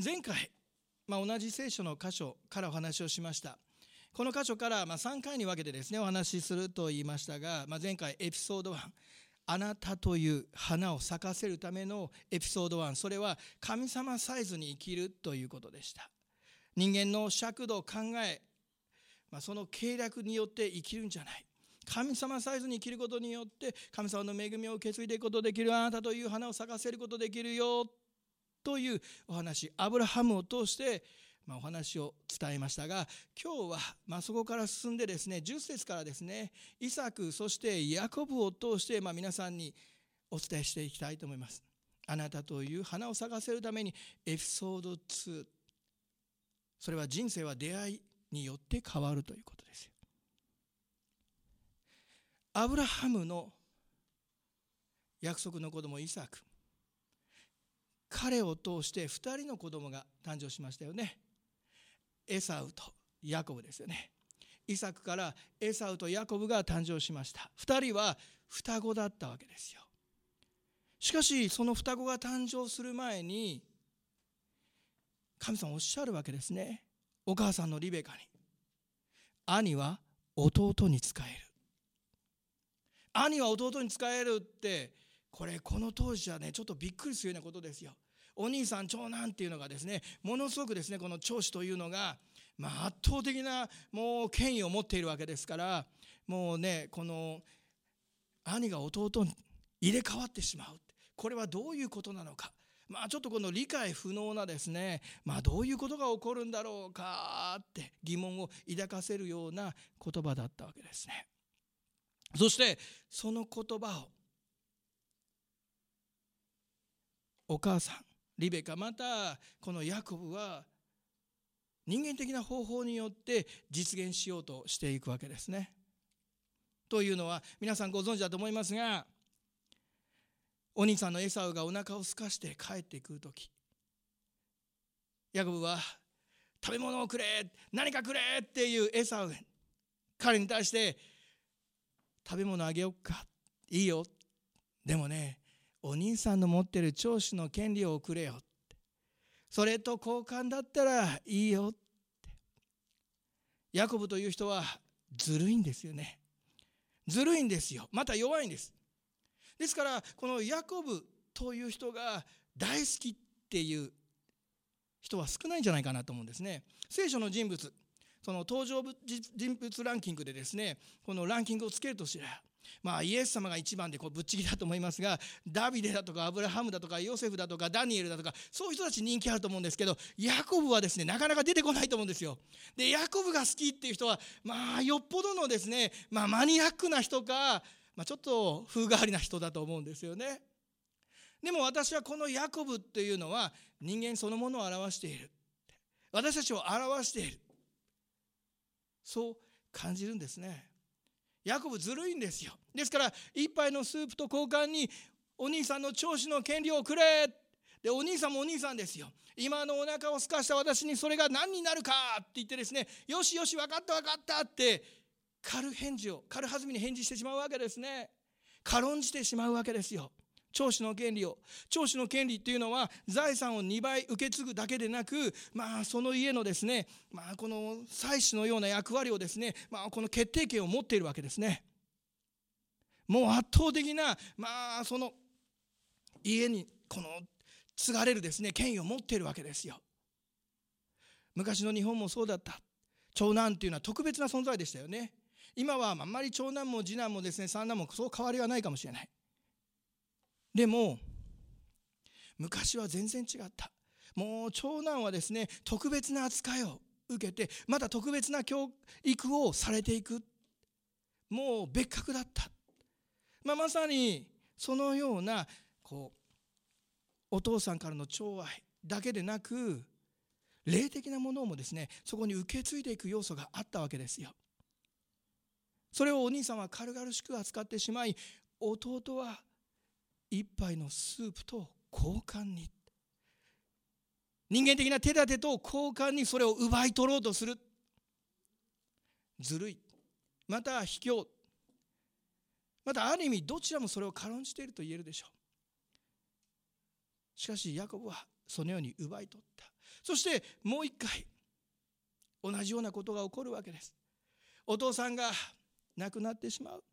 前回、まあ、同じ聖書の箇所からお話をしました。この箇所からま3回に分けてですねお話しすると言いましたが、まあ、前回エピソード1あなたという花を咲かせるためのエピソード1それは神様サイズに生きるということでした。人間の尺度を考え、まあ、その計略によって生きるんじゃない。神様サイズに生きることによって神様の恵みを受け継いでいくことできる。あなたという花を咲かせることできるよ。というお話アブラハムを通してま、お話を伝えましたが今日はまそこから進んでですね10節からですねイサクそしてヤコブを通してま皆さんにお伝えしていきたいと思います。あなたという花を咲かせるためにエピソード2それは人生は出会いによって変わるということです。アブラハムの約束の子供イサク彼を通して2人の子供が誕生しましたよね。エサウとヤコブですよね。イサクからエサウとヤコブが誕生しました。2人は双子だったわけですよ。しかしその双子が誕生する前に神様おっしゃるわけですね。お母さんのリベカに。兄は弟に仕える。兄は弟に仕えるってこれこの当時はねちょっとびっくりするようなことですよ。お兄さん長男っていうのがですねものすごくですねこの長子というのが、まあ、圧倒的なもう権威を持っているわけですからもうねこの兄が弟に入れ替わってしまう。これはどういうことなのか。まあちょっとこの理解不能なですねまあどういうことが起こるんだろうかって疑問を抱かせるような言葉だったわけですね。そしてその言葉をお母さんリベカまたこのヤコブは人間的な方法によって実現しようとしていくわけですね。というのは皆さんご存知だと思いますがお兄さんのエサウがお腹を空かして帰ってくる時ヤコブは食べ物をくれ何かくれっていうエサウ彼に対して食べ物あげよっか。いいよ。でもねお兄さんの持ってる長子の権利をくれよって。それと交換だったらいいよって。ヤコブという人はずるいんですよね。ずるいんですよ。また弱いんです。ですからこのヤコブという人が大好きっていう人は少ないんじゃないかなと思うんですね。聖書の人物その登場人物ランキングでですねこのランキングをつけるとしたらまあイエス様が一番でこうぶっちぎりだと思いますがダビデだとかアブラハムだとかヨセフだとかダニエルだとかそういう人たち人気あると思うんですけどヤコブはですねなかなか出てこないと思うんですよ。でヤコブが好きっていう人はまあよっぽどのですね、まあ、マニアックな人か、まあ、ちょっと風変わりな人だと思うんですよね。でも私はこのヤコブっていうのは人間そのものを表している私たちを表しているそう感じるんですね。ヤコブずるいんですよ。ですから一杯のスープと交換にお兄さんの長子の権利をくれ。でお兄さんもお兄さんですよ。今のお腹を空かした私にそれが何になるかって言ってですねよしよし分かった分かったって軽返事を軽はずみに返事してしまうわけですね。軽んじてしまうわけですよ。長子の権利を。長子の権利っていうのは財産を2倍受け継ぐだけでなくまあその家のですねまあこの妻子のような役割をですねまあこの決定権を持っているわけですね。もう圧倒的なまあその家にこの継がれるですね権威を持っているわけですよ。昔の日本もそうだった。長男っていうのは特別な存在でしたよね。今はあんまり長男も次男もですね三男もそう変わりはないかもしれない。でも昔は全然違った。もう長男はですね特別な扱いを受けてまた特別な教育をされていく。もう別格だった、まあ、まさにそのようなこうお父さんからの寵愛だけでなく霊的なものもですねそこに受け継いでいく要素があったわけですよ。それをお兄さんは軽々しく扱ってしまい弟は一杯のスープと交換に。人間的な手立てと交換にそれを奪い取ろうとする。ずるい。また卑怯。またある意味どちらもそれを軽んじていると言えるでしょう。しかしヤコブはそのように奪い取った。そしてもう一回同じようなことが起こるわけです。お父さんが亡くなってしまう。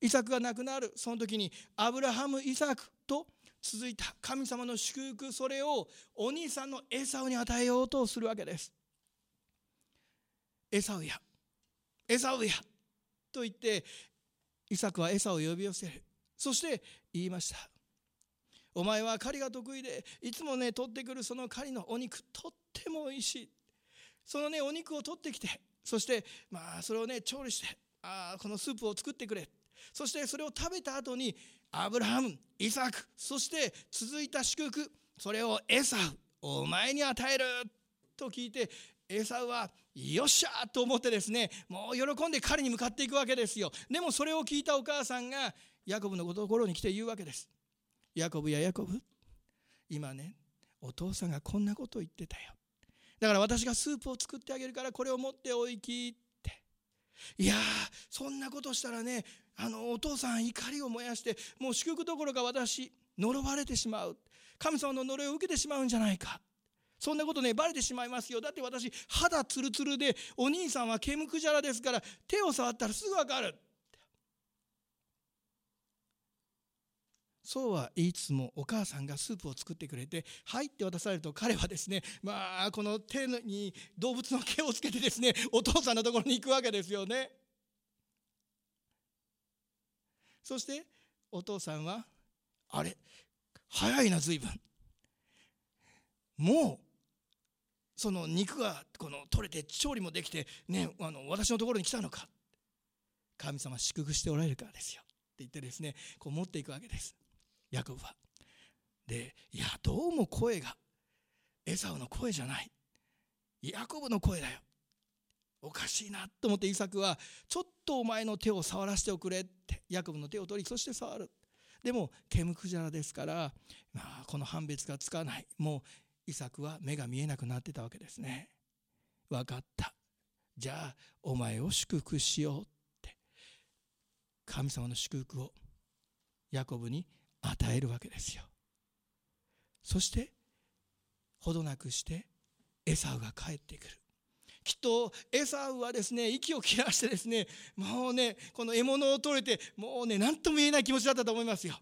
イサクが亡くなる。その時にアブラハムイサクと続いた。神様の祝福それをお兄さんのエサウに与えようとするわけです。エサウや。エサウや。と言ってイサクはエサを呼び寄せる。そして言いました。お前は狩りが得意でいつもね取ってくるその狩りのお肉とっても美味しい。そのねお肉を取ってきてそしてまあそれをね調理してあこのスープを作ってくれ。そしてそれを食べた後にアブラハムイサクそして続いた祝福それをエサウお前に与えると聞いてエサウはよっしゃと思ってですねもう喜んで彼に向かっていくわけですよ。でもそれを聞いたお母さんがヤコブのところに来て言うわけです。ヤコブやヤコブ今ねお父さんがこんなことを言ってたよ。だから私がスープを作ってあげるからこれを持っておいきって。いやそんなことしたらねあのお父さん怒りを燃やしてもう祝福どころか私呪われてしまう。神様の呪いを受けてしまうんじゃないか。そんなことねバレてしまいますよ。だって私肌ツルツルでお兄さんはケムクジャラですから手を触ったらすぐ分かる。そうは言いつつもお母さんがスープを作ってくれて「はい」って渡されると彼はですねまあこの手に動物の毛をつけてですねお父さんのところに行くわけですよね。そしてお父さんは「あれ早いな随分。もうその肉がこの取れて調理もできて、ね、あの私のところに来たのか。神様祝福しておられるからですよ。って言ってですねこう持っていくわけです。ヤコブは。でいやどうも声がエサウの声じゃない。ヤコブの声だよ。おかしいなと思ってイサクはちょっとお前の手を触らせておくれってヤコブの手を取りそして触るでもケムクジャラですから、まあ、この判別がつかないもうイサクは目が見えなくなってたわけですね分かった。じゃあお前を祝福しようって。神様の祝福をヤコブに与えるわけですよ。そしてほどなくしてエサウが帰ってくる。きっとエサウはですね息を切らしてですねもうねこの獲物を取れてもうね何とも言えない気持ちだったと思いますよ。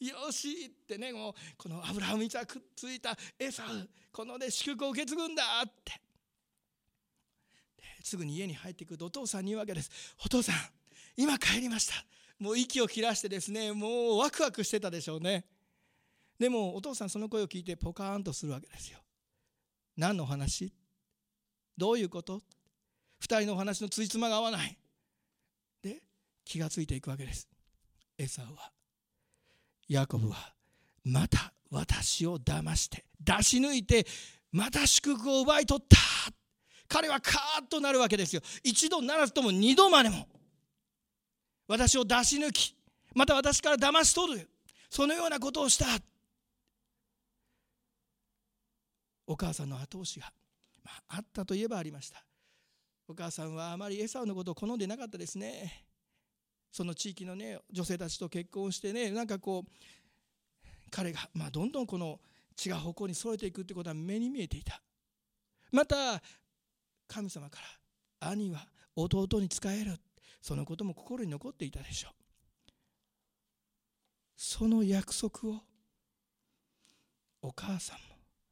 よしってねもうこのアブラハムにくっついたエサウこのね祝福を受け継ぐんだって。すぐに家に入ってくるとお父さんに言うわけです。お父さん今帰りました。もう息を切らしてですねもうワクワクしてたでしょうね。でもお父さんその声を聞いてポカーンとするわけですよ。何の話？どういうこと？二人のお話のついつまが合わない。で気がついていくわけです。エサはヤコブはまた私を騙して出し抜いてまた祝福を奪い取った。彼はカーッとなるわけですよ。一度ならずとも二度までも。私を出し抜きまた私から騙し取る。そのようなことをした。お母さんの後押しが、まあ、あったといえばありました。お母さんはあまりエサウのことを好んでなかったですね。その地域のね女性たちと結婚してねなんかこう彼が、まあ、どんどんこの違う方向に添えていくってことは目に見えていた。また神様から兄は弟に仕える。そのことも心に残っていたでしょう。その約束をお母さん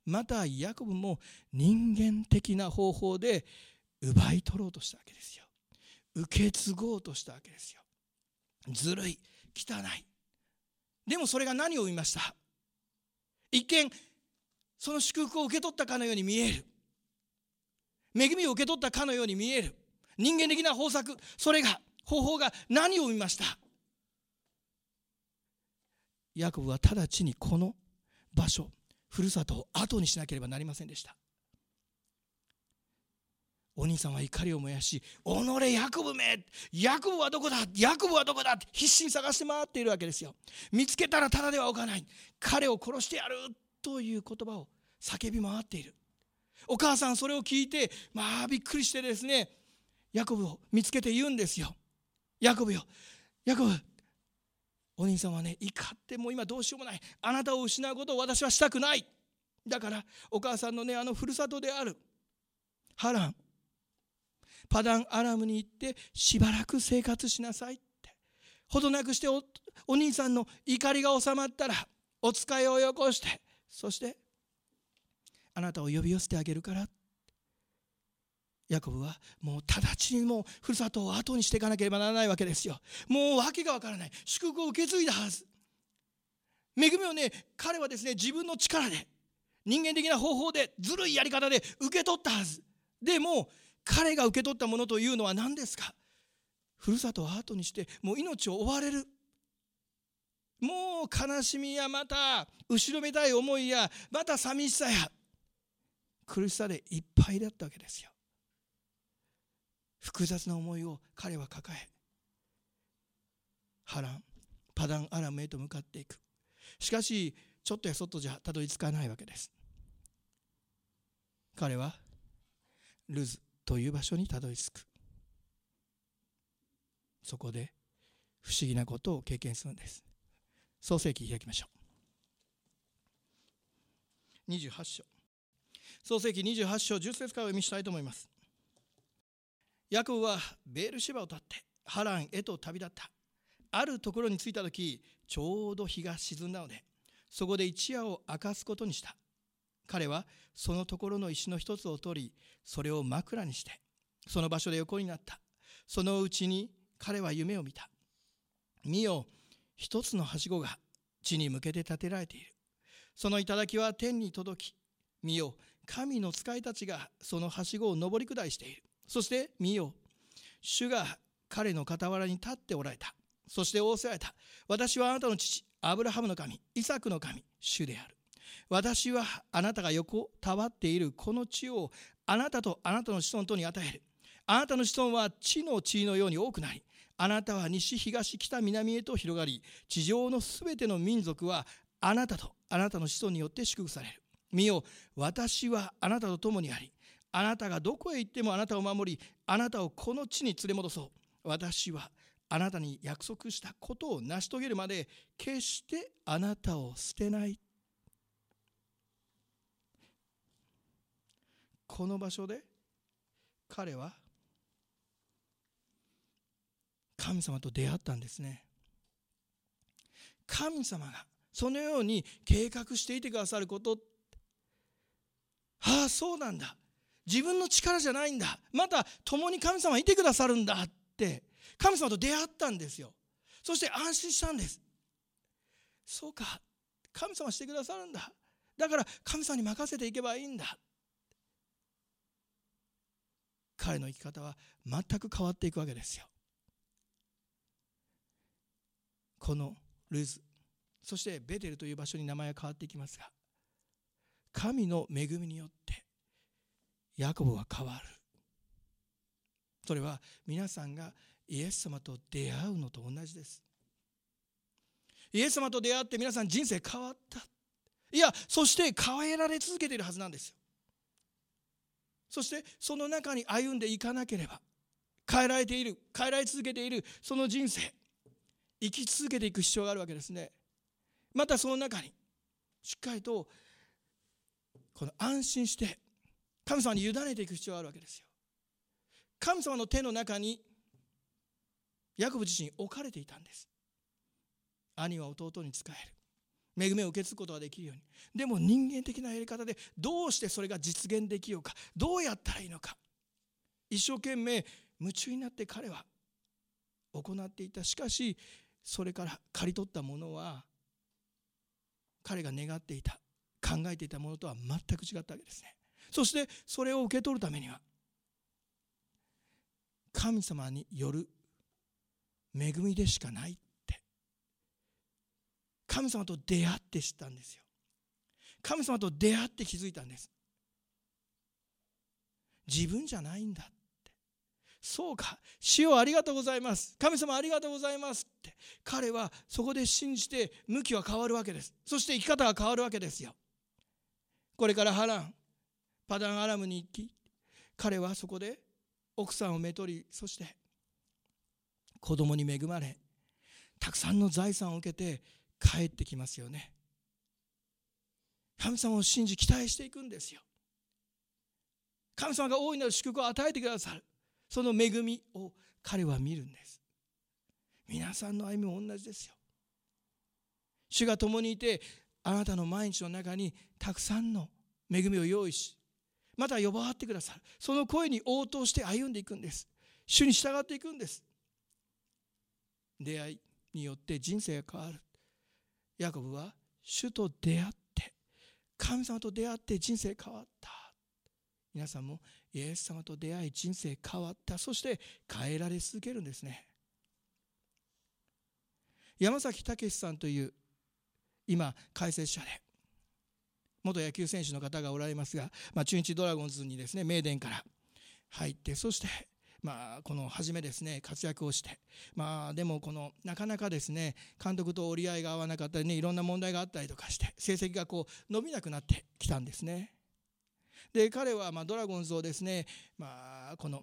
またヤコブも人間的な方法で奪い取ろうとしたわけですよ。受け継ごうとしたわけですよ。ずるい汚い。でもそれが何を生みました？一見その祝福を受け取ったかのように見える。恵みを受け取ったかのように見える。人間的な方策それが方法が何を生みました？ヤコブは直ちにこの場所ふるさとを後にしなければなりませんでした。お兄さんは怒りを燃やし「己ヤコブめヤコブはどこだヤコブはどこだ?」って必死に探して回っているわけですよ。見つけたらただでは置かない。彼を殺してやるという言葉を叫び回っている。お母さんそれを聞いてまあびっくりしてですねヤコブを見つけて言うんですよ。ヤコブよ。ヤコブお兄さんはね怒ってもう今どうしようもない。あなたを失うことを私はしたくない。だからお母さんのねあのふるさとであるハラン。パダンアラムに行ってしばらく生活しなさいって。ほどなくしておお兄さんの怒りが収まったらお使いをよこして。そしてあなたを呼び寄せてあげるからって。ヤコブはもう直ちにもうふるさとを後にしていかなければならないわけですよ。もう訳がわからない。祝福を受け継いだはず。恵みをね彼はですね自分の力で人間的な方法でずるいやり方で受け取ったはず。でも彼が受け取ったものというのは何ですか？ふるさとを後にしてもう命を追われる。もう悲しみやまた後ろめたい思いやまた寂しさや苦しさでいっぱいだったわけですよ。複雑な思いを彼は抱え波乱パダンアラムへと向かっていく。しかしちょっとやそっとじゃたどり着かないわけです。彼はルズという場所にたどり着く。そこで不思議なことを経験するんです。創世記開きましょう。28章。創世記28章10節からお読みしたいと思います。ヤコブはベールシバを立ってハランへと旅立った。あるところに着いた時ちょうど日が沈んだのでそこで一夜を明かすことにした。彼はそのところの石の一つを取りそれを枕にしてその場所で横になった。そのうちに彼は夢を見た。見よ一つのはしごが地に向けて建てられている。その頂は天に届き見よ神の使いたちがそのはしごを上り下りしている。そして見よ主が彼の傍らに立っておられた。そして仰せられた。私はあなたの父アブラハムの神イサクの神主である。私はあなたが横たわっている。この地をあなたとあなたの子孫とに与える。あなたの子孫は地の地のように多くなりあなたは西東北南へと広がり地上のすべての民族はあなたとあなたの子孫によって祝福される。見よ私はあなたと共にありあなたがどこへ行ってもあなたを守りあなたをこの地に連れ戻そう。私はあなたに約束したことを成し遂げるまで決してあなたを捨てない。この場所で彼は神様と出会ったんですね。神様がそのように計画していてくださること。ああそうなんだ。自分の力じゃないんだ。また共に神様いてくださるんだって。神様と出会ったんですよ。そして安心したんです。そうか。神様してくださるんだ。だから神様に任せていけばいいんだ。彼の生き方は全く変わっていくわけですよ。このルーズ。そしてベテルという場所に名前が変わっていきますが神の恵みによってヤコブは変わる。それは皆さんがイエス様と出会うのと同じです。イエス様と出会って皆さん人生変わった。いやそして変えられ続けているはずなんですよ。そしてその中に歩んでいかなければ変えられている変えられ続けているその人生生き続けていく必要があるわけですね。またその中にしっかりとこの安心して神様に委ねていく必要があるわけですよ。神様の手の中にヤコブ自身置かれていたんです。兄は弟に仕える。恵みを受け継ぐことができるように。でも人間的なやり方でどうしてそれが実現できようか。どうやったらいいのか。一生懸命夢中になって彼は行っていた。しかしそれから刈り取ったものは彼が願っていた考えていたものとは全く違ったわけですね。そしてそれを受け取るためには神様による恵みでしかないって。神様と出会って知ったんですよ。神様と出会って気づいたんです。自分じゃないんだって。そうか主よありがとうございます。神様ありがとうございますって。彼はそこで信じて向きは変わるわけです。そして生き方が変わるわけですよ。これからハランパダンアラムに行き彼はそこで奥さんをめとりそして子供に恵まれたくさんの財産を受けて帰ってきますよね。神様を信じ期待していくんですよ。神様が大いなる祝福を与えてくださる。その恵みを彼は見るんです。皆さんの歩みも同じですよ。主が共にいてあなたの毎日の中にたくさんの恵みを用意しまた呼ばわってくださる。その声に応答して歩んでいくんです。主に従っていくんです。出会いによって人生が変わる。ヤコブは主と出会って神様と出会って人生変わった。皆さんもイエス様と出会い人生変わった。そして変えられ続けるんですね。山崎武さんという今解説者で元野球選手の方がおられますが、まあ、中日ドラゴンズにですね名電から入ってそしてまあ、この初めですね活躍をして、まあ、でもこのなかなかですね監督と折り合いが合わなかったりねいろんな問題があったりとかして成績がこう伸びなくなってきたんですね。で彼はまあドラゴンズをですね、まあ、この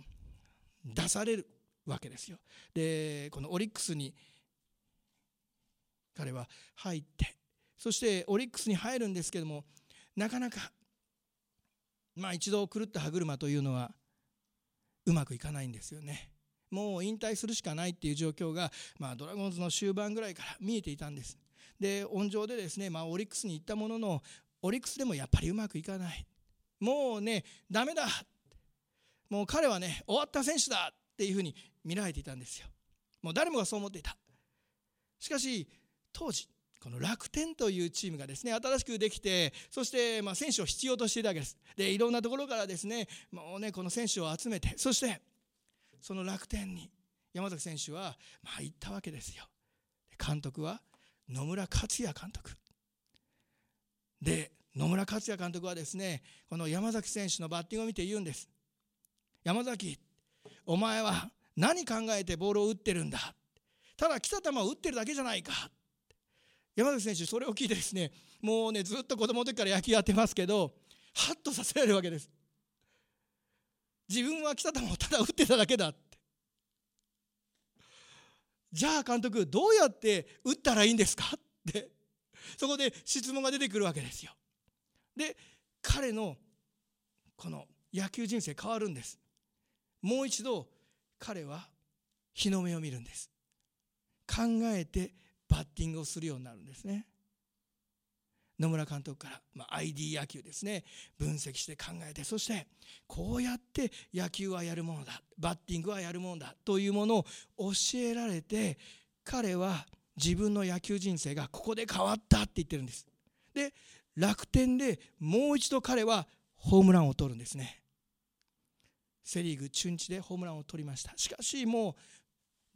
出されるわけですよ。でこのオリックスに彼は入ってそしてオリックスに入るんですけどもなかなかまあ一度狂った歯車というのはうまくいかないんですよね。もう引退するしかないっていう状況が、まあ、ドラゴンズの終盤ぐらいから見えていたんです。で温情でですね、まあ、オリックスに行ったもののオリックスでもやっぱりうまくいかないもうねダメだもう彼はね終わった選手だっていうふうに見られていたんですよもう誰もがそう思っていたしかし当時この楽天というチームがですね新しくできてそしてま選手を必要としていたわけです。でいろんなところからですねもうねこの選手を集めてそしてその楽天に山崎選手はまあ行ったわけですよ。監督は野村克也監督。で野村克也監督はですねこの山崎選手のバッティングを見て言うんです。山崎お前は何考えてボールを打ってるんだ。ただ来た球を打ってるだけじゃないか。山崎選手それを聞いてですねもうねずっと子供の時から野球やってますけどハッとさせられるわけです。自分は来た球をただ打ってただけだって。じゃあ監督どうやって打ったらいいんですかって。そこで質問が出てくるわけですよ。で彼のこの野球人生変わるんです。もう一度彼は日の目を見るんです。考えてバッティングをするようになるんですね。野村監督から、まあ、ID 野球ですね。分析して考えてそしてこうやって野球はやるものだバッティングはやるものだというものを教えられて彼は自分の野球人生がここで変わったって言ってるんです。で楽天でもう一度彼はホームランを取るんですね。セ・リーグ中日でホームランを取りました。しかしもう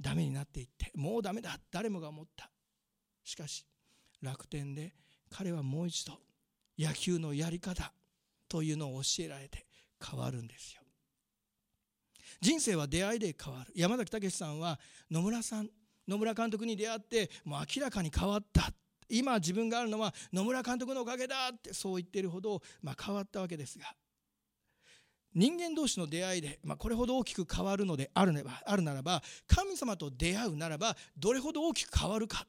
ダメになっていってもうダメだ誰もが思った。しかし楽天で彼はもう一度野球のやり方というのを教えられて変わるんですよ。人生は出会いで変わる。山崎武さんは野村さん野村監督に出会ってもう明らかに変わった。今自分があるのは野村監督のおかげだってそう言ってるほど、まあ、変わったわけですが。人間同士の出会いで、まあ、これほど大きく変わるのであるあるならば神様と出会うならばどれほど大きく変わるか。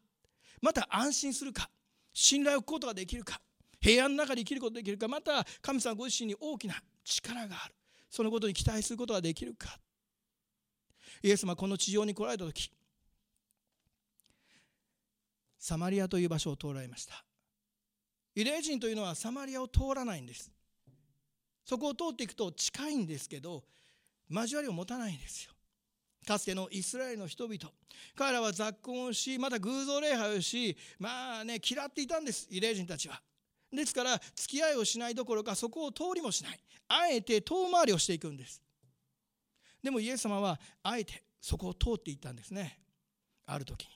また安心するか信頼を置くことができるか平安の中で生きることができるかまた神様ご自身に大きな力がある。そのことに期待することができるか。イエス様この地上に来られた時サマリアという場所を通られました。ユダヤ人というのはサマリアを通らないんです。そこを通っていくと近いんですけど交わりを持たないんですよ。かつてのイスラエルの人々。彼らは雑婚をしまた偶像礼拝をしまあね嫌っていたんです。ユダヤ人たちは。ですから付き合いをしないどころかそこを通りもしない。あえて遠回りをしていくんです。でもイエス様はあえてそこを通っていったんですね。ある時に。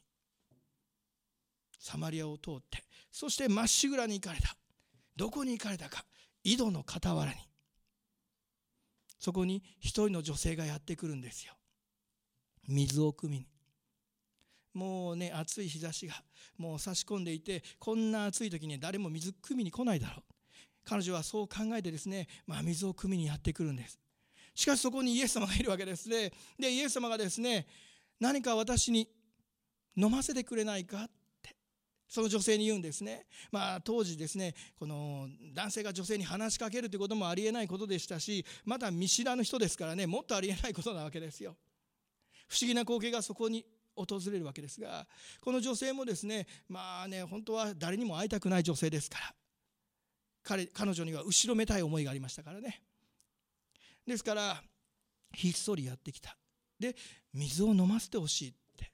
サマリアを通ってそしてまっしぐらに行かれた。どこに行かれたか。井戸の傍らに。そこに一人の女性がやってくるんですよ。水を汲みにもうね暑い日差しがもう差し込んでいてこんな暑い時に誰も水汲みに来ないだろう彼女はそう考えてですね、まあ、水を汲みにやってくるんですしかしそこにイエス様がいるわけですねでイエス様がですね何か私に飲ませてくれないかってその女性に言うんですね。まあ当時ですね、この男性が女性に話しかけるということもありえないことでしたし、また見知らぬ人ですからね、もっとありえないことなわけですよ。不思議な光景がそこに訪れるわけですが、この女性もですね、まあね、本当は誰にも会いたくない女性ですから、彼彼女には後ろめたい思いがありましたからね。ですから、ひっそりやってきた。で、水を飲ませてほしいって。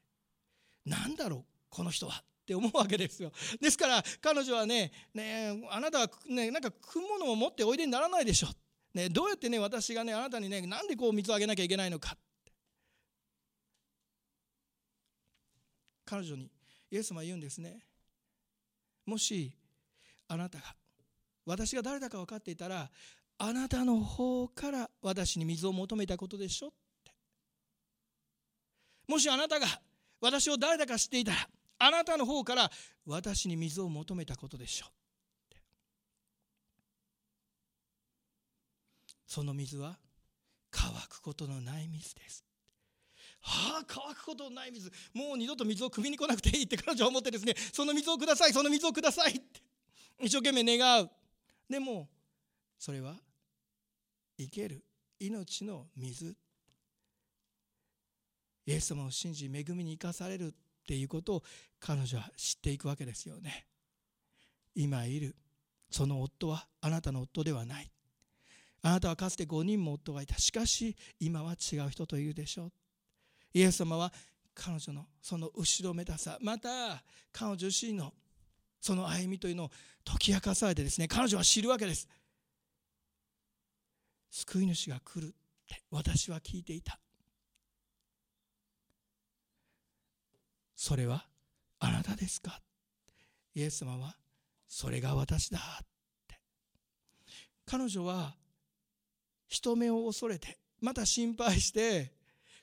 なんだろう、この人は。って思うわけですよですから彼女はねねあなたはねなんか食うものを持っておいでにならないでしょ、ね、どうやってね私がねあなたにねなんでこう水をあげなきゃいけないのか彼女にイエス様は言うんですね。もしあなたが私が誰だか分かっていたらあなたの方から私に水を求めたことでしょって。もしあなたが私を誰だか知っていたらあなたの方から私に水を求めたことでしょうその水は乾くことのない水です。はあ乾くことのない水。もう二度と水を汲みに来なくていいって彼女は思ってですねその水をくださいその水をくださいって。一生懸命願う。でもそれは生ける命の水。イエス様を信じ恵みに生かされる。っていうことを彼女は知っていくわけですよね。今いるその夫はあなたの夫ではない。あなたはかつて5人も夫がいた。しかし今は違う人といるでしょう。イエス様は彼女のその後ろめたさまた彼女自身のその歩みというのを解き明かされてですね彼女は知るわけです。救い主が来るって私は聞いていた。それはあなたですか？イエス様はそれが私だって。彼女は人目を恐れてまた心配して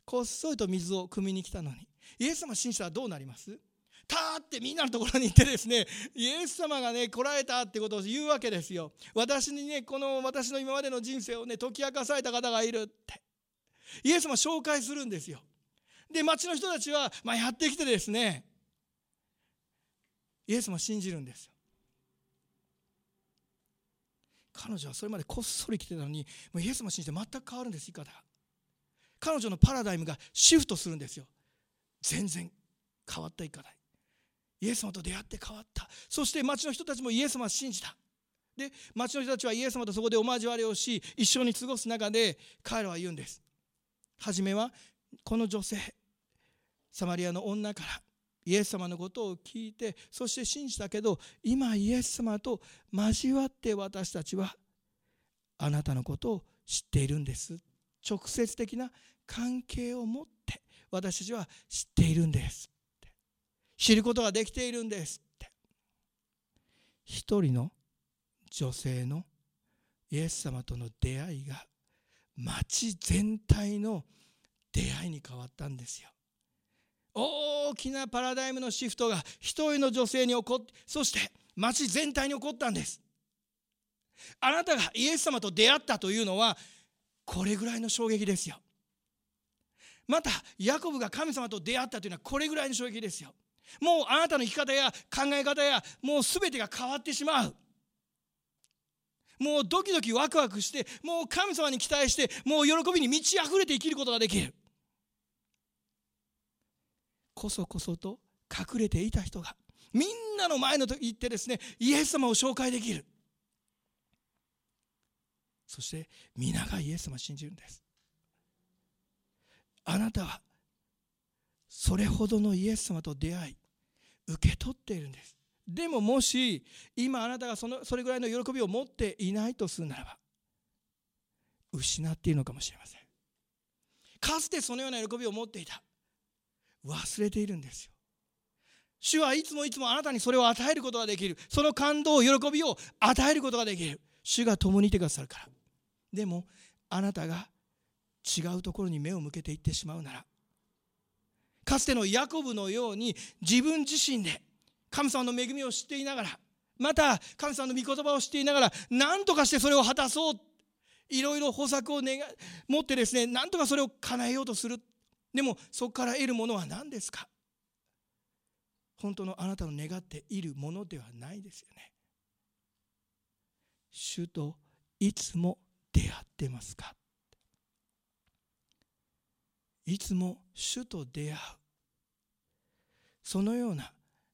こっそりと水を汲みに来たのに。イエス様信じたらどうなります？たーってみんなのところに行ってですねイエス様がね来られたってことを言うわけですよ。私にねこの私の今までの人生をね解き明かされた方がいるって。イエス様紹介するんですよ。で町の人たちは、まあ、やってきてですね。イエスも信じるんですよ。彼女はそれまでこっそり来てたのにもうイエスも信じて全く変わるんです言い方が。彼女のパラダイムがシフトするんですよ。全然変わった言い。イエス様と出会って変わった。そして町の人たちもイエス様を信じた。で町の人たちはイエス様とそこでお交わりをし一緒に過ごす中で彼らは言うんです。初めはこの女性サマリアの女からイエス様のことを聞いてそして信じたけど今イエス様と交わって私たちはあなたのことを知っているんです。直接的な関係を持って私たちは知っているんです。知ることができているんですって。一人の女性のイエス様との出会いが町全体の出会いに変わったんですよ。大きなパラダイムのシフトが一人の女性に起こってそして町全体に起こったんです。あなたがイエス様と出会ったというのはこれぐらいの衝撃ですよ。またヤコブが神様と出会ったというのはこれぐらいの衝撃ですよ。もうあなたの生き方や考え方やもう全てが変わってしまう。もうドキドキワクワクしてもう神様に期待してもう喜びに満ち溢れて生きることができる。こそこそと隠れていた人がみんなの前のと行ってですねイエス様を紹介できる。そして皆がイエス様を信じるんです。あなたはそれほどのイエス様と出会い受け取っているんです。でももし今あなたがそのそれぐらいの喜びを持っていないとするならば失っているのかもしれません。かつてそのような喜びを持っていた。忘れているんですよ。主はいつもいつもあなたにそれを与えることができる。その感動喜びを与えることができる。主が共にいてくださるから。でもあなたが違うところに目を向けていってしまうならかつてのヤコブのように自分自身で神様の恵みを知っていながらまた神様の御言葉を知っていながら何とかしてそれを果たそう。いろいろ方策を願持ってですね何とかそれを叶えようとする。でもそこから得るものは何ですか？本当のあなたの願っているものではないですよね。主といつも出会ってますか？いつも主と出会う。そのような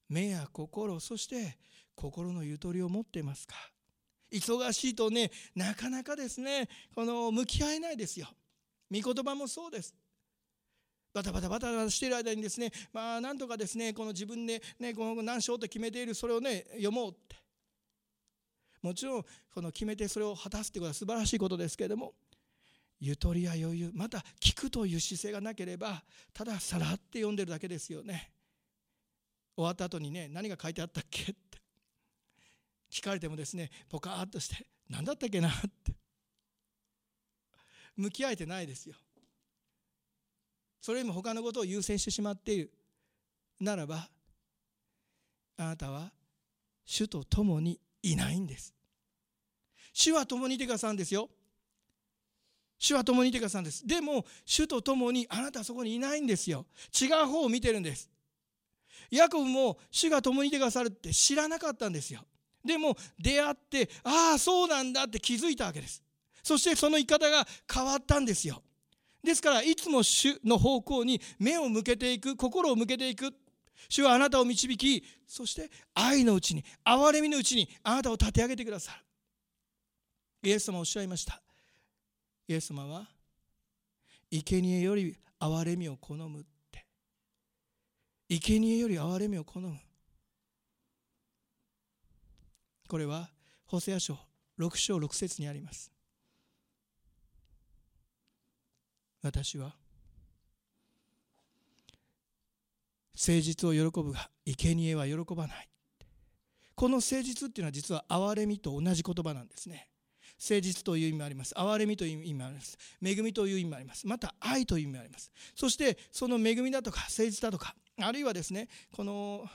目や心そして心のゆとりを持っていますか。忙しいとねなかなかですねこの向き合えないですよ。御言葉もそうです。バタバタバタバタしている間にですねまあなんとかですねこの自分でねこの何章と決めているそれをね読もうって。もちろんこの決めてそれを果たすということは素晴らしいことですけれどもゆとりや余裕また聞くという姿勢がなければたださらって読んでるだけですよね。終わった後にね何が書いてあったっけって。聞かれてもですねポカーッとして何だったっけなって。向き合えてないですよ。それよりも他のことを優先してしまっている。ならばあなたは主と共にいないんです。主は共にいてくださるんですよ。主は共にいてくださるんです。でも主と共にあなたはそこにいないんですよ。違う方を見てるんです。ヤコブも主が共にいてくださるって知らなかったんですよ。でも出会ってああそうなんだって気づいたわけです。そしてその生き方が変わったんですよ。ですからいつも主の方向に目を向けていく心を向けていく。主はあなたを導きそして愛のうちに憐れみのうちにあなたを立て上げてくださる。イエス様おっしゃいました。イエス様は生贄より憐れみを好むって生贄より憐れみを好むこれはホセア書6章6節にあります。私は誠実を喜ぶが生贄は喜ばない。この誠実っていうのは実は憐れみと同じ言葉なんですね。誠実という意味もあります。憐れみという意味もあります。恵みという意味もあります。また愛という意味もあります。そしてその恵みだとか誠実だとかあるいはですねこの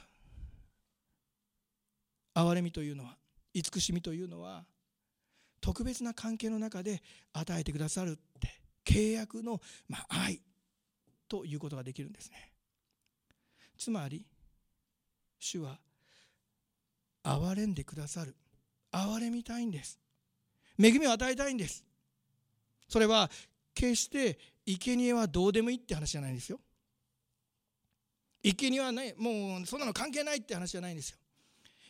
憐れみというのは慈しみというのは特別な関係の中で与えてくださるって契約の、ま、愛ということができるんですね。つまり主は憐れんでくださる。憐れみたいんです。恵みを与えたいんです。それは決して生贄はどうでもいいって話じゃないんですよ。生贄はねもうそんなの関係ないって話じゃないんですよ。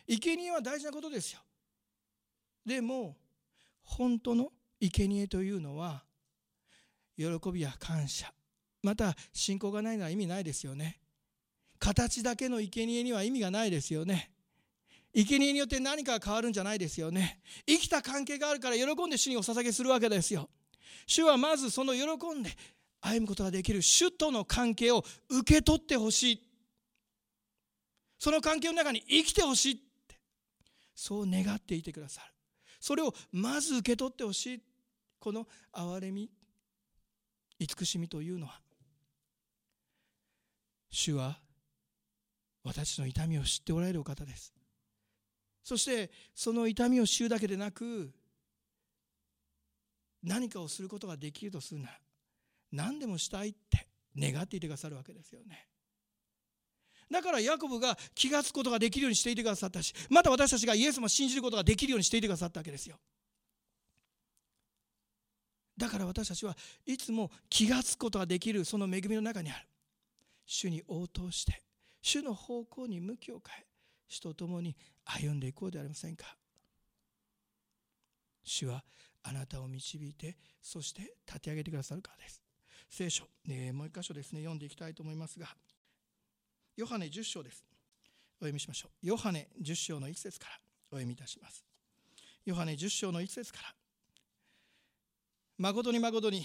生贄は大事なことですよ。でも本当の生贄というのは喜びや感謝。また信仰がないのは意味ないですよね。形だけの生贄には意味がないですよね。生贄によって何かが変わるんじゃないですよね。生きた関係があるから喜んで主にお捧げするわけですよ。主はまずその喜んで歩むことができる主との関係を受け取ってほしい。その関係の中に生きてほしいって。そう願っていてくださる。それをまず受け取ってほしい。この憐れみ慈しみというのは。主は私の痛みを知っておられるお方です。そしてその痛みを知るだけでなく何かをすることができるとするなら何でもしたいって願っていてくださるわけですよね。だからヤコブが気が付くことができるようにしていてくださったしまた私たちがイエス様を信じることができるようにしていてくださったわけですよ。だから私たちはいつも気が付くことができるその恵みの中にある。主に応答して主の方向に向きを変え主と共に歩んでいこうではありませんか？主はあなたを導いてそして立て上げてくださるからです。聖書、えー、もう一箇所ですね読んでいきたいと思いますがヨハネ10章です。お読みしましょう。ヨハネ10章の1節からお読みいたします。ヨハネ10章の1節から誠に誠に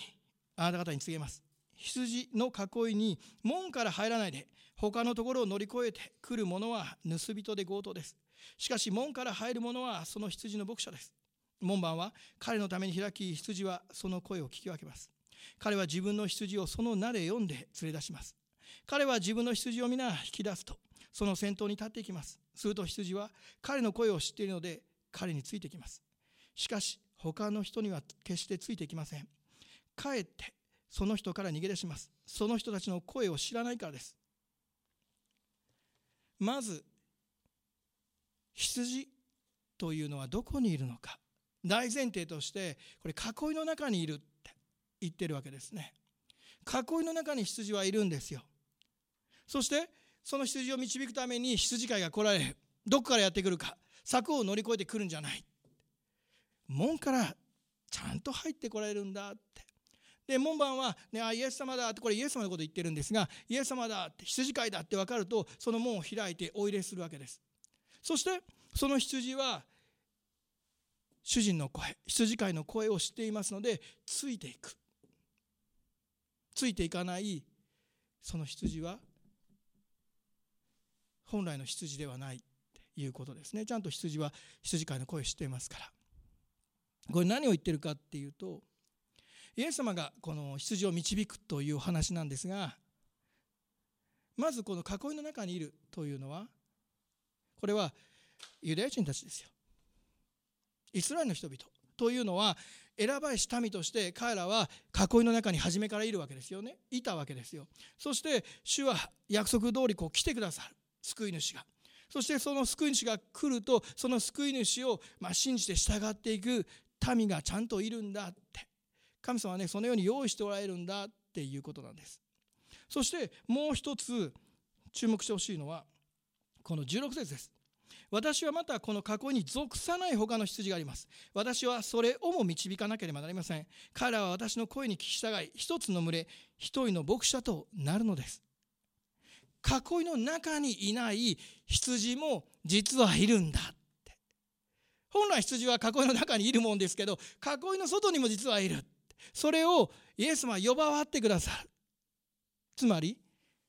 あなた方に告げます。羊の囲いに門から入らないで他のところを乗り越えてくる者は盗人で強盗です。しかし門から入る者はその羊の牧者です。門番は彼のために開き羊はその声を聞き分けます。彼は自分の羊をその名で読んで連れ出します。彼は自分の羊を皆引き出すとその先頭に立っていきます。すると羊は彼の声を知っているので彼についてきます。しかし他の人には決してついていきません。かえってその人から逃げ出します。その人たちの声を知らないからです。まず羊というのはどこにいるのか。大前提としてこれ囲いの中にいるって言ってるわけですね。囲いの中に羊はいるんですよ。そしてその羊を導くために羊飼いが来られるどこからやってくるか柵を乗り越えてくるんじゃない。門からちゃんと入ってこられるんだって。で門番は、ね、あイエス様だってこれイエス様のこと言ってるんですがイエス様だって羊飼いだって分かるとその門を開いてお入れするわけです。そしてその羊は主人の声羊飼いの声を知っていますのでついていく。ついていかないその羊は本来の羊ではないっていうことですね。ちゃんと羊は羊飼いの声を知っていますから。これ何を言ってるかっていうとイエス様がこの羊を導くという話なんですがまずこの囲いの中にいるというのはこれはユダヤ人たちですよ。イスラエルの人々というのは選ばれし民として彼らは囲いの中に初めからいるわけですよね。いたわけですよ。そして主は約束通りこう来てくださる。救い主が。そしてその救い主が来るとその救い主をま信じて従っていく民がちゃんといるんだって。神様はねそのように用意しておられるんだっていうことなんです。そしてもう一つ注目してほしいのはこの16節です。私はまたこの囲いに属さない他の羊があります。私はそれをも導かなければなりません。彼らは私の声に聞き従い一つの群れ一人の牧者となるのです。囲いの中にいない羊も実はいるんだって。本来羊は囲いの中にいるもんですけど囲いの外にも実はいる。それをイエス様は呼ばわってくださる。つまり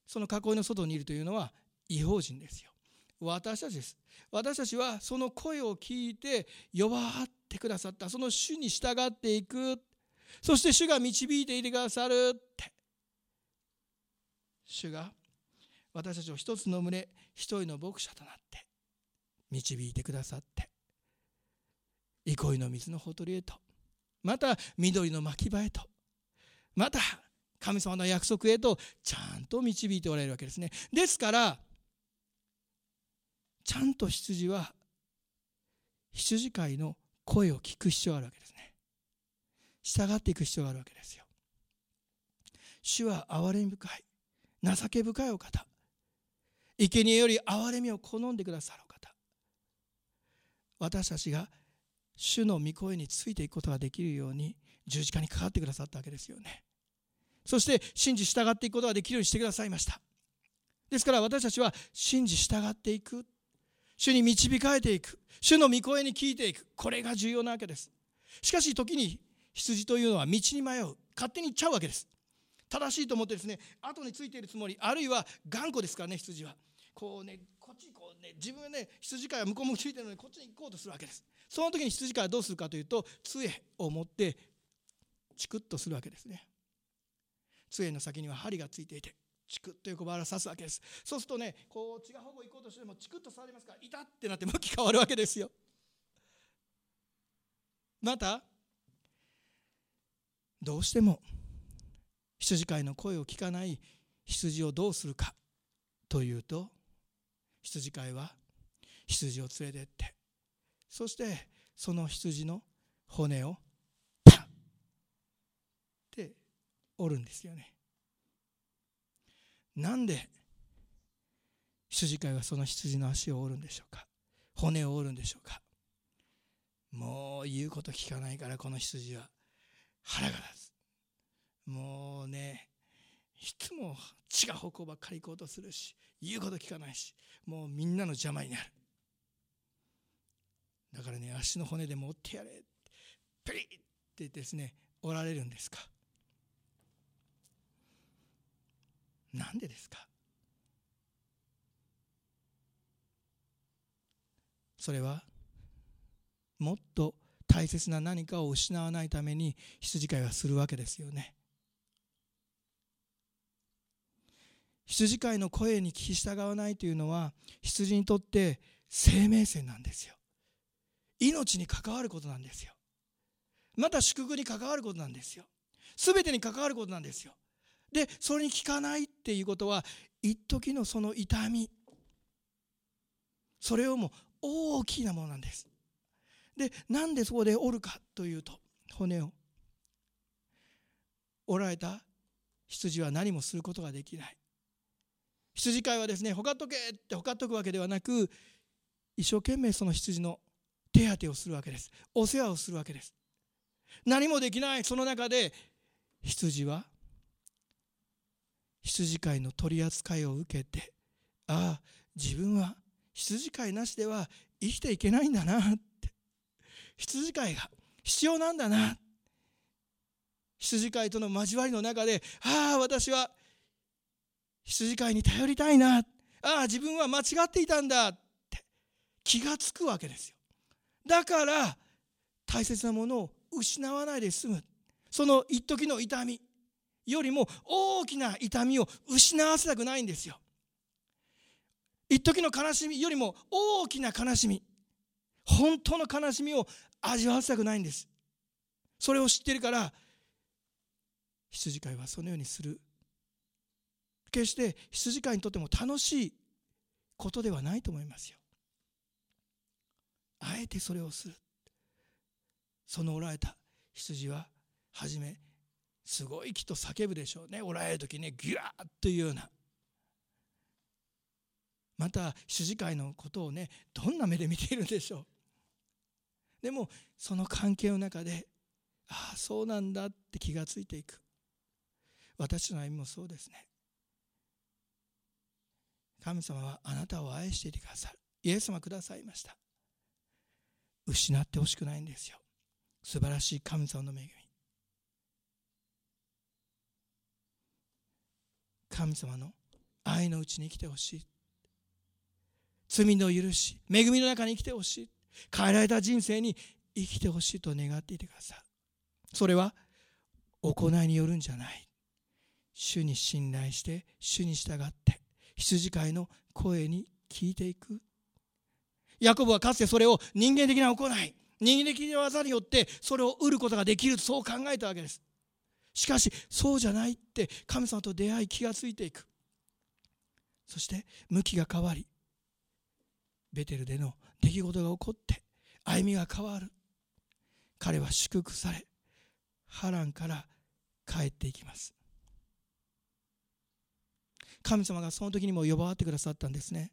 その囲いの外にいるというのは違法人ですよ。私たちです。私たちはその声を聞いて呼ばわってくださった。その主に従っていく。そして主が導いていてくださるって。主が私たちを一つの群れ一人の牧者となって導いてくださって憩いの水のほとりへとまた緑の牧場へと。また神様の約束へとちゃんと導いておられるわけですね。ですからちゃんと羊は羊飼いの声を聞く必要があるわけですね。従っていく必要があるわけですよ。主は憐れみ深い情け深いお方。生贄より憐れみを好んでくださるお方。私たちが主の御声についていくことができるように十字架にかかってくださったわけですよね。そして信じ従っていくことができるようにしてくださいました。ですから私たちは信じ従っていく。主に導かれていく。主の御声に聞いていく。これが重要なわけです。しかし時に羊というのは道に迷う。勝手に行っちゃうわけです。正しいと思ってですね後についているつもりあるいは頑固ですからね羊は。こうねっちにこうね。自分ね羊飼いは向こう向ついてるのにこっちに行こうとするわけです。その時に羊飼いはどうするかというと杖を持ってチクッとするわけですね。杖の先には針がついていてチクッと横腹を刺すわけです。そうするとねこう血がほぼ行こうとしてもチクッと触りますから痛ってなって向き変わるわけですよ。またどうしても羊飼いの声を聞かない羊をどうするかというと羊飼いは羊を連れてって。そしてその羊の骨をパッって折るんですよね。なんで羊飼いはその羊の足を折るんでしょうか？骨を折るんでしょうか？もう言うこと聞かないからこの羊は。腹が立つ。もうねいつも血が方向ばっかり行こうとするし言うこと聞かないし。もうみんなの邪魔になる。だからね足の骨でもってやれ。プリッってですね折られるんですか。なんでですか。それはもっと大切な何かを失わないために羊飼いはするわけですよね。羊飼いの声に聞き従わないというのは羊にとって生命線なんですよ。命に関わることなんですよ。また祝福に関わることなんですよ。全てに関わることなんですよ。でそれに効かないっていうことは一時のその痛みそれをも大きなものなんです。でなんでそこで折るかというと骨を折られた羊は何もすることができない。羊飼いはですねほかっとけってほかっとくわけではなく一生懸命その羊の手当てをするわけです。お世話をするわけです。何もできない。その中で羊は羊飼いの取り扱いを受けてああ自分は羊飼いなしでは生きていけないんだなって。羊飼いが必要なんだな。羊飼いとの交わりの中でああ私は羊飼いに頼りたいな。ああ自分は間違っていたんだ。って気がつくわけですよ。だから大切なものを失わないで済む。その一時の痛みよりも大きな痛みを失わせたくないんですよ。一時の悲しみよりも大きな悲しみ。本当の悲しみを味わわせたくないんです。それを知ってるから羊飼いはそのようにする。決して羊飼いにとっても楽しいことではないと思いますよ。あえてそれをする。そのおられた羊は初めすごいきっと叫ぶでしょうね。おられる時ねギュワーッというような。また羊飼いのことをねどんな目で見ているでしょう。でもその関係の中でああそうなんだって気がついていく。私の歩みもそうですね。神様はあなたを愛していてくださる。イエス様くださいました。失ってほしくないんですよ。素晴らしい神様の恵み。神様の愛のうちに生きてほしい。罪の許し恵みの中に生きてほしい。変えられた人生に生きてほしいと願っていてくださいそれは行いによるんじゃない。主に信頼して主に従って羊飼いの声に聞いていく。ヤコブはかつてそれを人間的な行い。人間的な技によってそれを得ることができるとそう考えたわけです。しかしそうじゃないって神様と出会い気がついていく。そして向きが変わりベテルでの出来事が起こって歩みが変わる。彼は祝福され波乱から帰っていきます。神様がその時にも呼ばわってくださったんですね。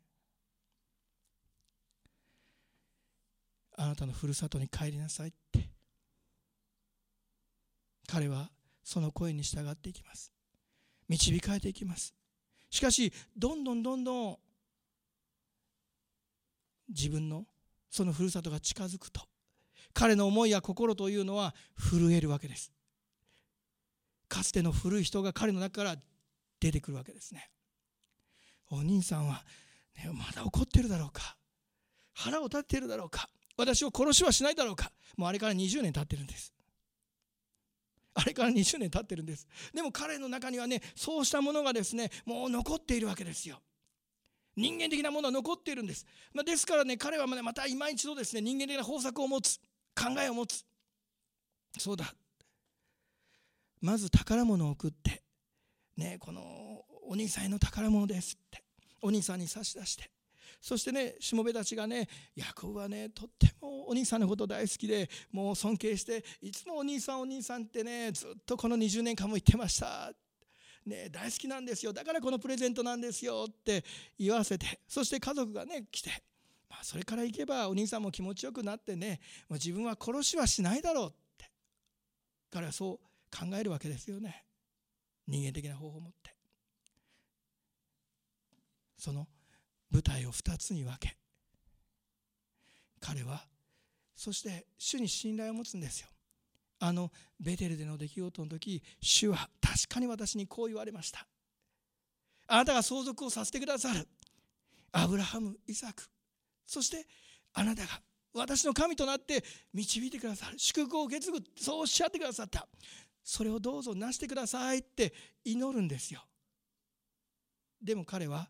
あなたのふるさとに帰りなさいって。彼はその声に従っていきます。導かれていきます。しかしどんどんどんどん自分のそのふるさとが近づくと彼の思いや心というのは震えるわけです。かつての古い人が彼の中から出てくるわけですね。お兄さんは、ね、まだ怒ってるだろうか。腹を立ってるだろうか。私を殺しはしないだろうか。もうあれから20年経ってるんです。あれから20年経ってるんです。でも彼の中にはねそうしたものがですねもう残っているわけですよ。人間的なものは残っているんです、まあ、ですからね彼はまた今一度ですね人間的な方策を持つ。考えを持つ。そうだ。まず宝物を送ってねこのお兄さんへの宝物ですって。お兄さんに差し出して。そしてねしもべたちがねヤコブはねとってもお兄さんのこと大好きでもう尊敬していつもお兄さんお兄さんってねずっとこの20年間も言ってました。ね、大好きなんですよ。だからこのプレゼントなんですよって言わせてそして家族がね来て、まあ、それから行けばお兄さんも気持ちよくなってねもう自分は殺しはしないだろうって。彼はそう考えるわけですよね。人間的な方法を持って。その舞台を2つに分け彼はそして主に信頼を持つんですよ。あのベテルでの出来事の時主は確かに私にこう言われました。あなたが相続をさせてくださる。アブラハムイサク。そしてあなたが私の神となって導いてくださる。祝福を受け継ぐ。そうおっしゃってくださった。それをどうぞなしてくださいって祈るんですよ。でも彼は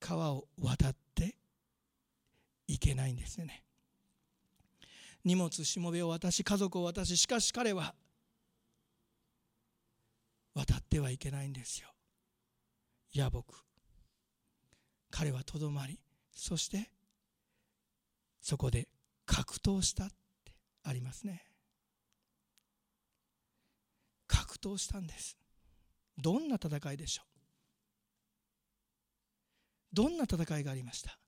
川を渡っていけないんですよね。荷物しもべを渡し家族を渡ししかし彼は渡ってはいけないんですよ。野木彼はとどまりそしてそこで格闘したってありますね。格闘したんです。どんな戦いでしょう？どんな戦いがありました？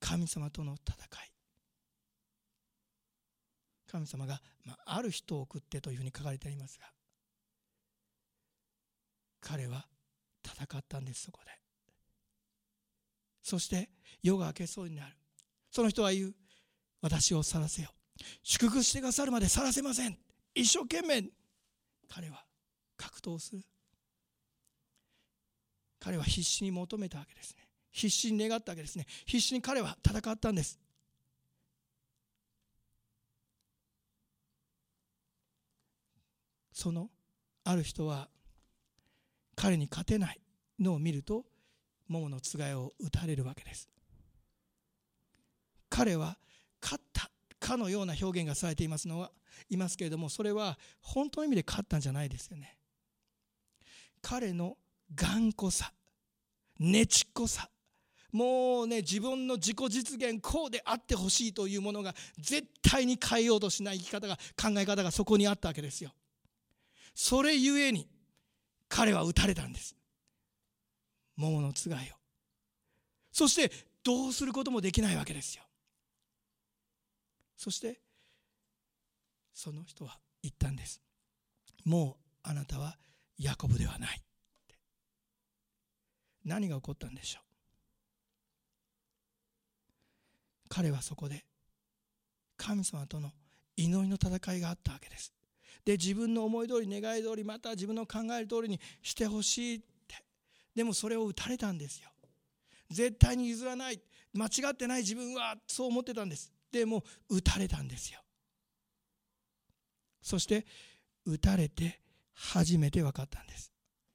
神様との戦い。神様が、まあ、ある人を送ってというふうに書かれてありますが彼は戦ったんですそこで。そして夜が明けそうになる。その人は言う私を去らせよ祝福してくださるまで去らせません。一生懸命。彼は格闘する。彼は必死に求めたわけですね。必死に願ったわけですね。必死に彼は戦ったんです。そのある人は彼に勝てないのを見ると桃のつがいを打たれるわけです。彼は勝ったかのような表現がされていますのはいますけれどもそれは本当の意味で勝ったんじゃないですよね。彼の頑固さ。ねちっこさ。もうね自分の自己実現こうであってほしいというものが絶対に変えようとしない生き方が考え方がそこにあったわけですよ。それゆえに彼は撃たれたんです。桃のつがいを。そしてどうすることもできないわけですよ。そしてその人は言ったんです。もうあなたはヤコブではない。何が起こったんでしょう。彼はそこで神様との祈りの戦いがあったわけです。で自分の思い通り願い通りまた自分の考える通りにしてほしいって。でもそれを打たれたんですよ。絶対に譲らない。間違ってない自分はそう思ってたんです。でも打たれたんですよ。そして打たれて初めて分かったんです。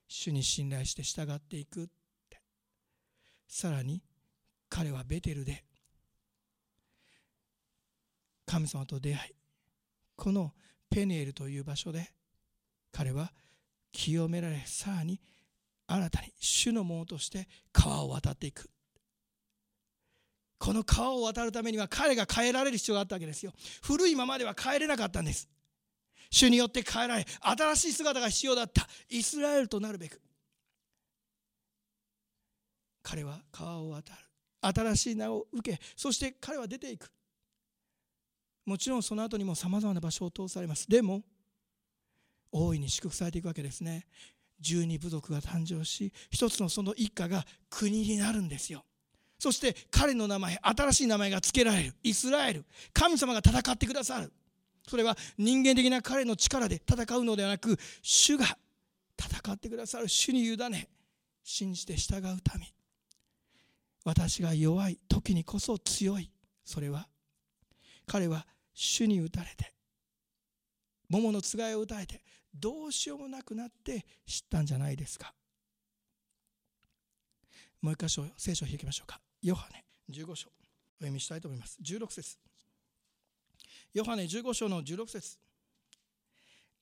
主に信頼して従っていく。さらに彼はベテルで神様と出会いこのペニエルという場所で彼は清められさらに新たに主のものとして川を渡っていく。この川を渡るためには彼が変えられる必要があったわけですよ。古いままでは変えれなかったんです。主によって変えられ新しい姿が必要だった。イスラエルとなるべく。彼は川を渡る。新しい名を受けそして彼は出ていく。もちろんその後にもさまざまな場所を通されます。でも大いに祝福されていくわけですね。十二部族が誕生し一つのその一家が国になるんですよ。そして彼の名前新しい名前が付けられる。イスラエル。神様が戦ってくださる。それは人間的な彼の力で戦うのではなく主が戦ってくださる。主に委ね信じて従う民。私が弱い時にこそ強い。それは彼は主に打たれて桃のつがいを打たれてどうしようもなくなって知ったんじゃないですか。もう一箇所聖書を開きましょうか。ヨハネ15章。お読みしたいと思います。16節。ヨハネ15章の16節。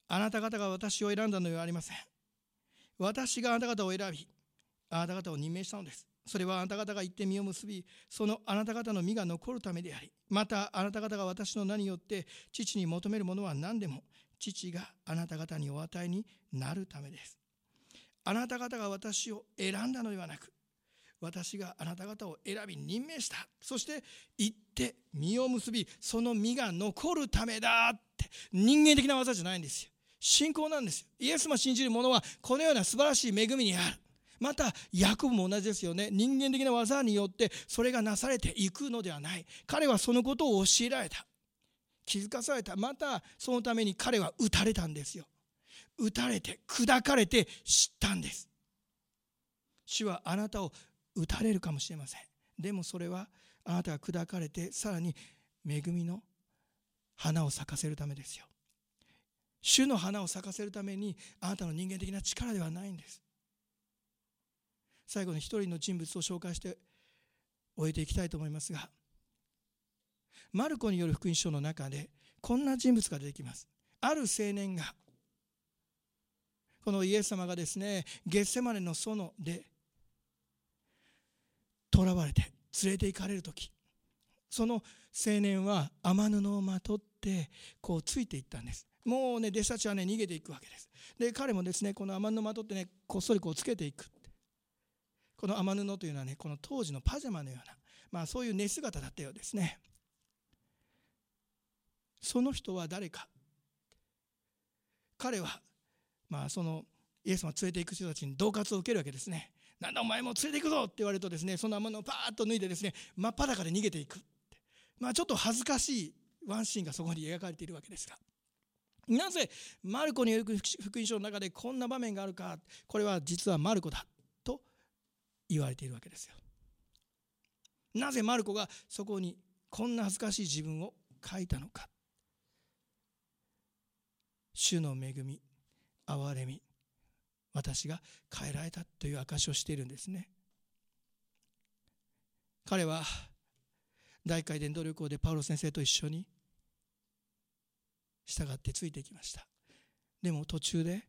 あなた方が私を選んだのではありません。私があなた方を選びあなた方を任命したのです。それはあなた方が言って実を結びそのあなた方の実が残るためでありまたあなた方が私の名によって父に求めるものは何でも父があなた方にお与えになるためです。あなた方が私を選んだのではなく私があなた方を選び任命した。そして行って実を結びその実が残るためだって人間的な技じゃないんですよ。信仰なんですよ。イエスも信じる者はこのような素晴らしい恵みにある。またヤコブも同じですよね。人間的な技によってそれがなされていくのではない。彼はそのことを教えられた。気づかされた。またそのために彼は打たれたんですよ。打たれて砕かれて知ったんです。主はあなたを打たれるかもしれません。でもそれはあなたが砕かれてさらに恵みの花を咲かせるためですよ。主の花を咲かせるためにあなたの人間的な力ではないんです。最後に一人の人物を紹介して終えていきたいと思いますがマルコによる福音書の中でこんな人物が出てきます。ある青年がこのイエス様がですねゲッセマネの園で囚われて連れて行かれる時その青年は雨布をまとってこうついていったんです。もうね弟子たちはね逃げていくわけです。で彼もですねこの雨布をまとってねこっそりこうつけていく。この雨布というのはねこの当時のパジャマのようなまあそういう寝姿だったようですね。その人は誰か。彼はまあそのイエス様を連れていく人たちに恫喝を受けるわけですね。なんだお前も連れていくぞって言われるとですねその雨のパーッと脱いでですね真っ裸で逃げていくまあちょっと恥ずかしいワンシーンがそこに描かれているわけですが。なぜマルコによる福音書の中でこんな場面があるか。これは実はマルコだ。言われているわけですよ。なぜマルコがそこにこんな恥ずかしい自分を書いたのか。主の恵み憐れみ私が変えられたという証しをしているんですね。彼は大会伝道旅行でパウロ先生と一緒に従ってついていきました。でも途中で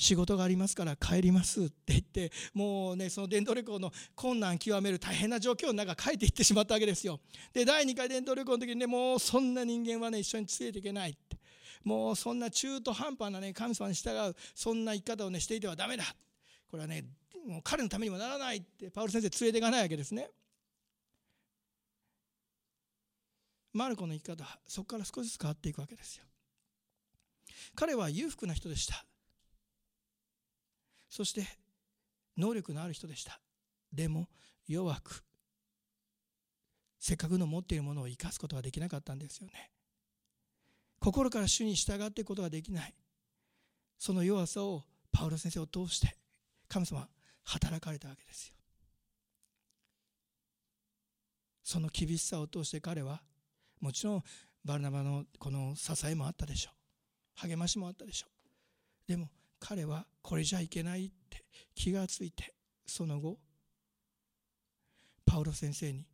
仕事がありますから帰りますって言ってもうねその伝道旅行の困難極める大変な状況の中帰っていってしまったわけですよ。で第2回伝道旅行の時にねもうそんな人間はね一緒についていけないって。もうそんな中途半端なね神様に従うそんな生き方をねしていてはダメだこれはねもう彼のためにもならないってパウル先生連れていかないわけですね。マルコの生き方そこから少しずつ変わっていくわけですよ。彼は裕福な人でした。そして能力のある人でした。でも弱くせっかくの持っているものを生かすことができなかったんですよね。心から主に従っていくことができない。その弱さをパウロ先生を通して神様は働かれたわけですよ。その厳しさを通して彼はもちろんバルナバのこの支えもあったでしょう。励ましもあったでしょう。でも彼はこれじゃいけないって気がついてその後パウロ先生に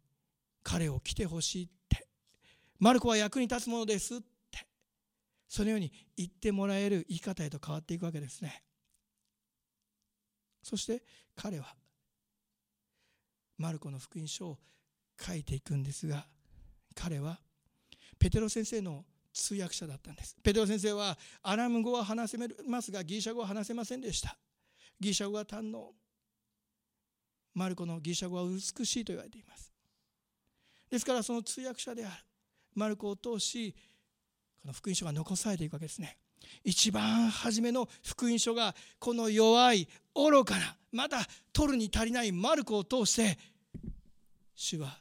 彼を来てほしいってマルコは役に立つものですってそのように言ってもらえる言い方へと変わっていくわけですね。そして彼はマルコの福音書を書いていくんですが彼はペテロ先生の通訳者だったんです。ペテロ先生はアラム語は話せますがギリシャ語は話せませんでした。ギリシャ語は堪能。マルコのギリシャ語は美しいと言われています。ですからその通訳者である。マルコを通しこの福音書が残されていくわけですね。一番初めの福音書がこの弱い愚かなまだ取るに足りないマルコを通して主は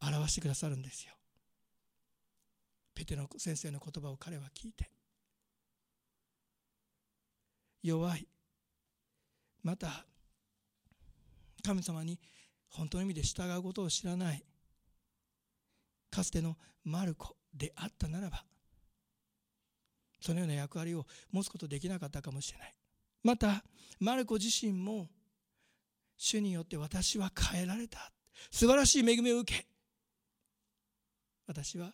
表してくださるんですよ。ペテロ先生の言葉を彼は聞いて弱い。また神様に本当の意味で従うことを知らない。かつてのマルコであったならばそのような役割を持つことできなかったかもしれない。またマルコ自身も主によって私は変えられた。素晴らしい恵みを受け私は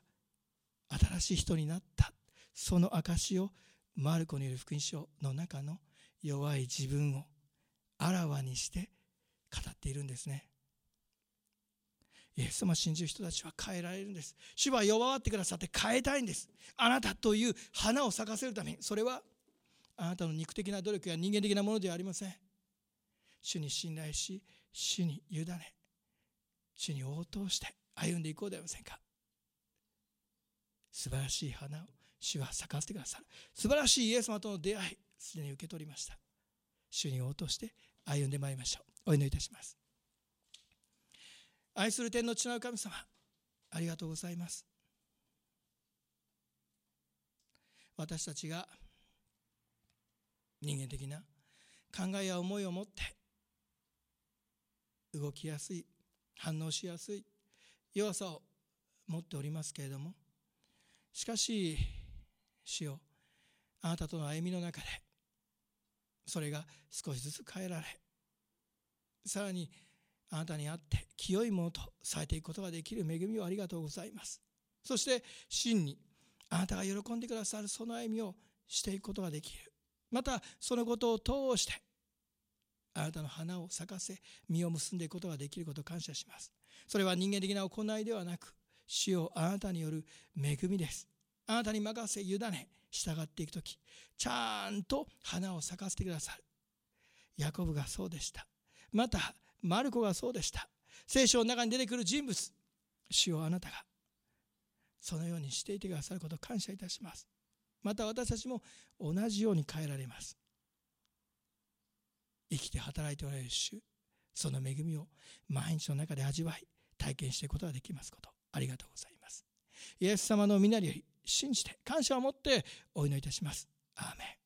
新しい人になった。その証をマルコによる福音書の中の弱い自分をあらわにして語っているんですね。イエス様を信じる人たちは変えられるんです。主は弱ってくださって変えたいんです。あなたという花を咲かせるために。それはあなたの肉的な努力や人間的なものではありません。主に信頼し主に委ね主に応答して歩んでいこうではありませんか。素晴らしい花を主は咲かせてくださる。素晴らしいイエス様との出会いすでに受け取りました。主に応答して歩んでまいりましょう。お祈りいたします。愛する天の地の神様ありがとうございます。私たちが人間的な考えや思いを持って動きやすい反応しやすい弱さを持っておりますけれどもしかし主よあなたとの歩みの中でそれが少しずつ変えられさらにあなたにあって清いものとされていくことができる恵みをありがとうございます。そして真にあなたが喜んでくださるその歩みをしていくことができる。またそのことを通してあなたの花を咲かせ実を結んでいくことができることを感謝します。それは人間的な行いではなく主よあなたによる恵みです。あなたに任せ委ね従っていく時ちゃんと花を咲かせてくださる。ヤコブがそうでした。またマルコがそうでした。聖書の中に出てくる人物。主よあなたが。そのようにしていてくださることを感謝いたします。また私たちも同じように変えられます。生きて働いておられる主その恵みを毎日の中で味わい体験していくことができますこと。ありがとうございます。イエス様の皆により信じて感謝を持ってお祈りいたします。アーメン。